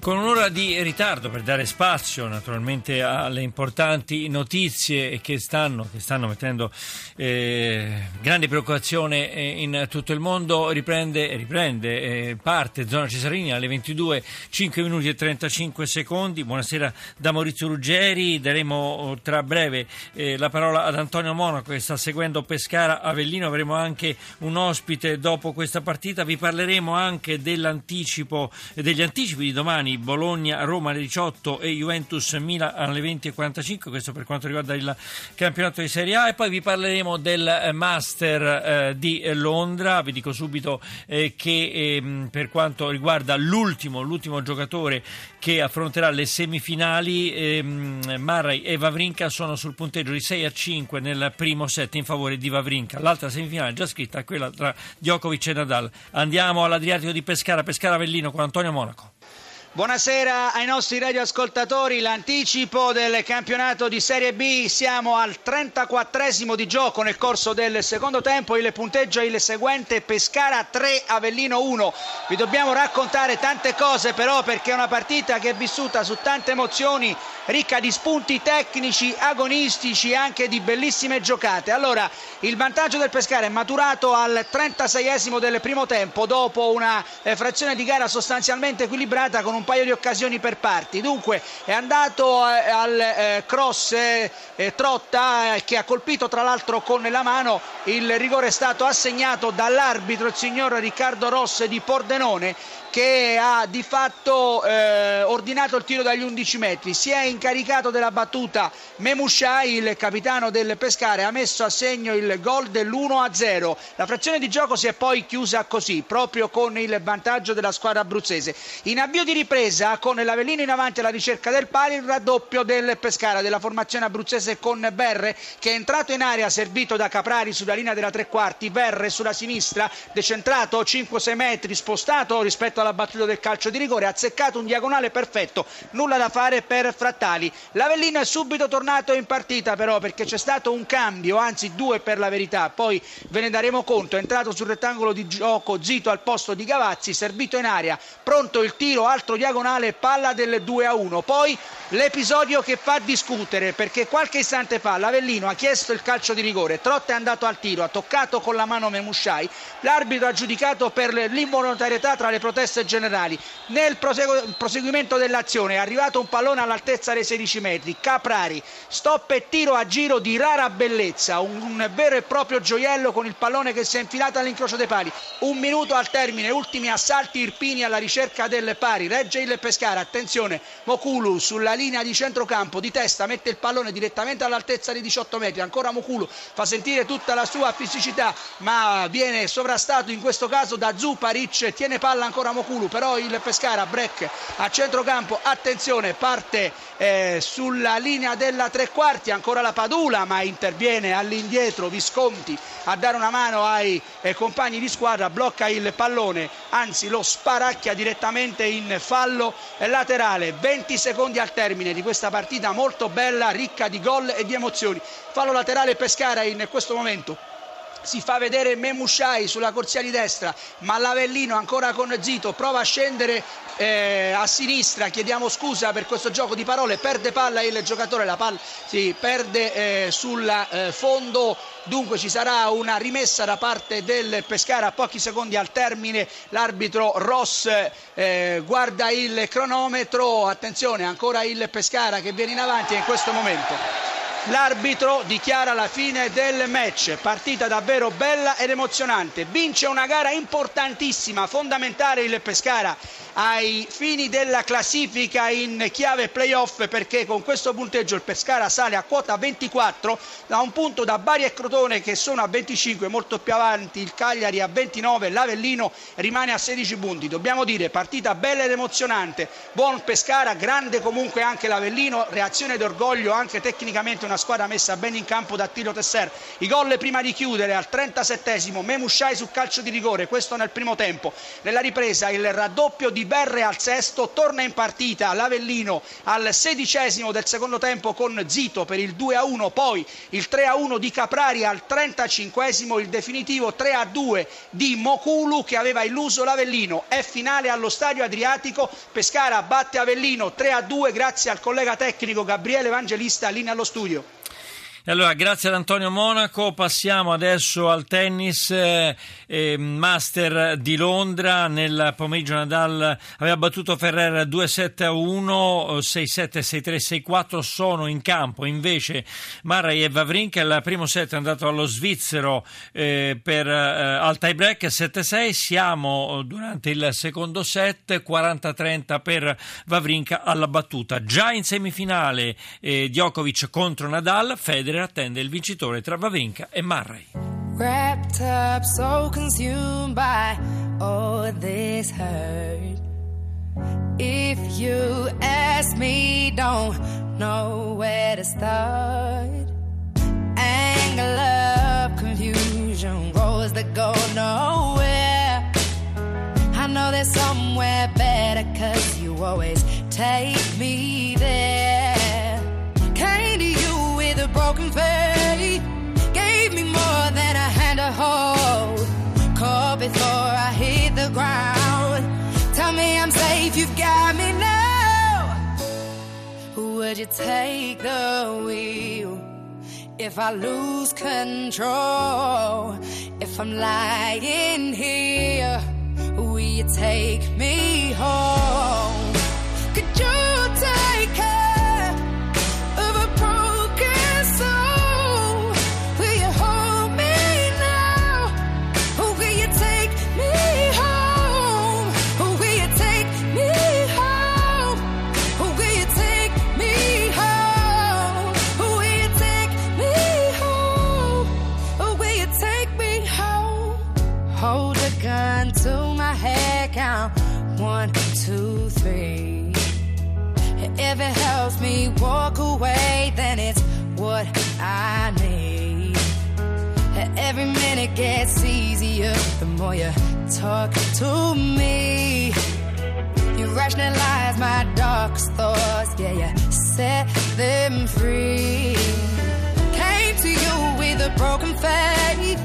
Con un'ora di ritardo per dare spazio naturalmente alle importanti notizie che stanno, che stanno mettendo eh, grande preoccupazione eh, in tutto il mondo, riprende, riprende eh, parte Zona Cesarini alle 22, 5 minuti e 35 secondi. Buonasera da Maurizio Ruggeri, daremo oh, tra breve eh, la parola ad Antonio Monaco che sta seguendo Pescara Avellino, avremo anche un ospite dopo questa partita, vi parleremo anche degli anticipi di domani domani Bologna, Roma alle 18 e Juventus Milan alle 20.45, questo per quanto riguarda il campionato di Serie A e poi vi parleremo del eh, Master eh, di Londra, vi dico subito eh, che eh, per quanto riguarda l'ultimo, l'ultimo giocatore che affronterà le semifinali, ehm, Murray e Vavrinka sono sul punteggio di 6 a 5 nel primo set in favore di Vavrinka, l'altra semifinale già scritta è quella tra Djokovic e Nadal. Andiamo all'Adriatico di Pescara, Pescara Avellino con Antonio Monaco. Buonasera ai nostri radioascoltatori, l'anticipo del campionato di Serie B, siamo al 34esimo di gioco nel corso del secondo tempo, il punteggio è il seguente, Pescara 3, Avellino 1. Vi dobbiamo raccontare tante cose però perché è una partita che è vissuta su tante emozioni, ricca di spunti tecnici, agonistici e anche di bellissime giocate. Allora, il vantaggio del Pescara è maturato al 36esimo del primo tempo dopo una eh, frazione di gara sostanzialmente equilibrata con un un paio di occasioni per parti. Dunque è andato eh, al eh, cross eh, Trotta che ha colpito tra l'altro con la mano. Il rigore è stato assegnato dall'arbitro, il signor Riccardo Rosse di Pordenone che ha di fatto eh, ordinato il tiro dagli 11 metri. Si è incaricato della battuta Memushai, il capitano del Pescare, ha messo a segno il gol dell'1-0. La frazione di gioco si è poi chiusa così, proprio con il vantaggio della squadra abruzzese. In avvio di ripresa, con l'Avellino in avanti alla ricerca del pari, il raddoppio del Pescara, della formazione abruzzese con Berre, che è entrato in area servito da Caprari sulla linea della tre quarti, Berre sulla sinistra, decentrato 5-6 metri, spostato rispetto alla battuta del calcio di rigore, ha azzeccato un diagonale perfetto, nulla da fare per Frattali. L'Avellino è subito tornato in partita però perché c'è stato un cambio, anzi due per la verità, poi ve ne daremo conto, è entrato sul rettangolo di gioco Zito al posto di Gavazzi, servito in aria, pronto il tiro, altro diagonale, palla del 2 a 1. Poi l'episodio che fa discutere perché qualche istante fa l'Avellino ha chiesto il calcio di rigore, Trotta è andato al tiro, ha toccato con la mano Memushai, l'arbitro ha giudicato per l'involontarietà tra le proteste proteste generali. Nel proseguimento dell'azione è arrivato un pallone all'altezza dei 16 metri. Caprari, stop e tiro a giro di rara bellezza, un, un vero e proprio gioiello con il pallone che si è infilato all'incrocio dei pali. Un minuto al termine, ultimi assalti Irpini alla ricerca del pari. Regge il Pescara, attenzione, Mokulu sulla linea di centrocampo di testa mette il pallone direttamente all'altezza di 18 metri. Ancora Mokulu fa sentire tutta la sua fisicità, ma viene sovrastato in questo caso da Zuparic, tiene palla ancora Mokulu Mokulu, però il Pescara break a centrocampo, attenzione, parte eh, sulla linea della tre quarti, ancora la Padula, ma interviene all'indietro Visconti a dare una mano ai eh, compagni di squadra, blocca il pallone, anzi lo sparacchia direttamente in fallo laterale. 20 secondi al termine di questa partita molto bella, ricca di gol e di emozioni. Fallo laterale Pescara in questo momento si fa vedere Memushai sulla corsia di destra, ma l'Avellino ancora con Zito prova a scendere eh, a sinistra, chiediamo scusa per questo gioco di parole, perde palla il giocatore, la palla si perde eh, sul eh, fondo, dunque ci sarà una rimessa da parte del Pescara a pochi secondi al termine, l'arbitro Ross eh, guarda il cronometro, attenzione ancora il Pescara che viene in avanti in questo momento L'arbitro dichiara la fine del match, partita davvero bella ed emozionante. Vince una gara importantissima, fondamentale il Pescara ai fini della classifica in chiave playoff perché con questo punteggio il Pescara sale a quota 24 da un punto da Bari e Crotone che sono a 25, molto più avanti il Cagliari a 29, l'Avellino rimane a 16 punti. Dobbiamo dire partita bella ed emozionante, buon Pescara, grande comunque anche l'Avellino, reazione d'orgoglio anche tecnicamente una squadra messa bene in campo da Tilo Tesser. I gol prima di chiudere al 37esimo, Memushai su calcio di rigore, questo nel primo tempo. Nella ripresa il raddoppio di Berre al sesto, torna in partita l'Avellino al sedicesimo del secondo tempo con Zito per il 2-1, poi il 3-1 di Caprari al 35esimo, il definitivo 3-2 di Mokulu che aveva illuso l'Avellino. È finale allo stadio Adriatico, Pescara batte Avellino 3-2 grazie al collega tecnico Gabriele Evangelista, linea allo studio. Allora, grazie ad Antonio Monaco, passiamo adesso al tennis eh, eh, Master di Londra. Nel pomeriggio Nadal aveva battuto Ferrer 2-7 a 1, 6-7, 6-3, 6-4 sono in campo. Invece Murray e Vavrinka, il primo set è andato allo svizzero eh, per, eh, al tie break 7-6. Siamo durante il secondo set 40-30 per Vavrinka alla battuta. Già in semifinale eh, Djokovic contro Nadal, Federer Federer attende il vincitore tra Wawrinka e Murray. Wrapped up, so consumed by all this hurt. If you ask me, don't know where to start. Anger, love, confusion, roads that go nowhere. I know there's somewhere better, cause you always Would you take the wheel if I lose control? If I'm lying here, will you take me home? Away, then it's what I need. Every minute gets easier the more you talk to me. You rationalize my darkest thoughts, yeah, you set them free. Came to you with a broken faith,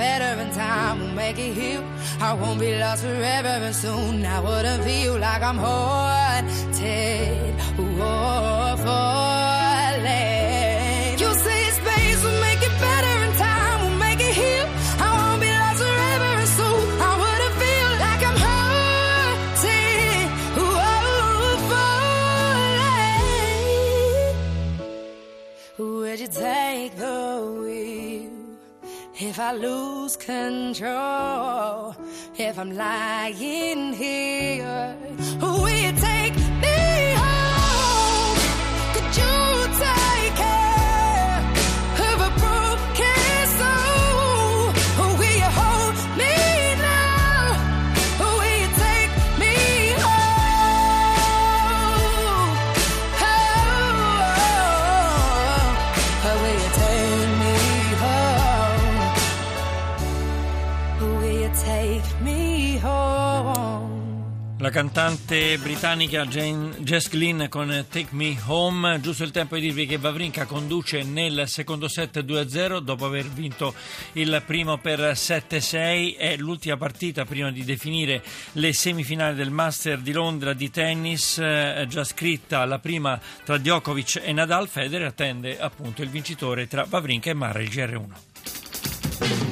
better in time. We'll make it heal. I won't be lost forever and soon. I wouldn't feel like I'm haunted. Whoa, falling. You say space will make it better in time. We'll make it heal. I won't be lost forever and soon. I wouldn't feel like I'm haunted. Whoa, falling. Would you take the if I lose control, if I'm lying here, who will you take La cantante britannica Jane, Jess Glynn con Take Me Home, giusto il tempo di dirvi che Vavrinka conduce nel secondo set 2-0 dopo aver vinto il primo per 7-6, è l'ultima partita prima di definire le semifinali del Master di Londra di tennis, eh, già scritta la prima tra Djokovic e Nadal, Federer attende appunto il vincitore tra Vavrinka e Mara il GR1.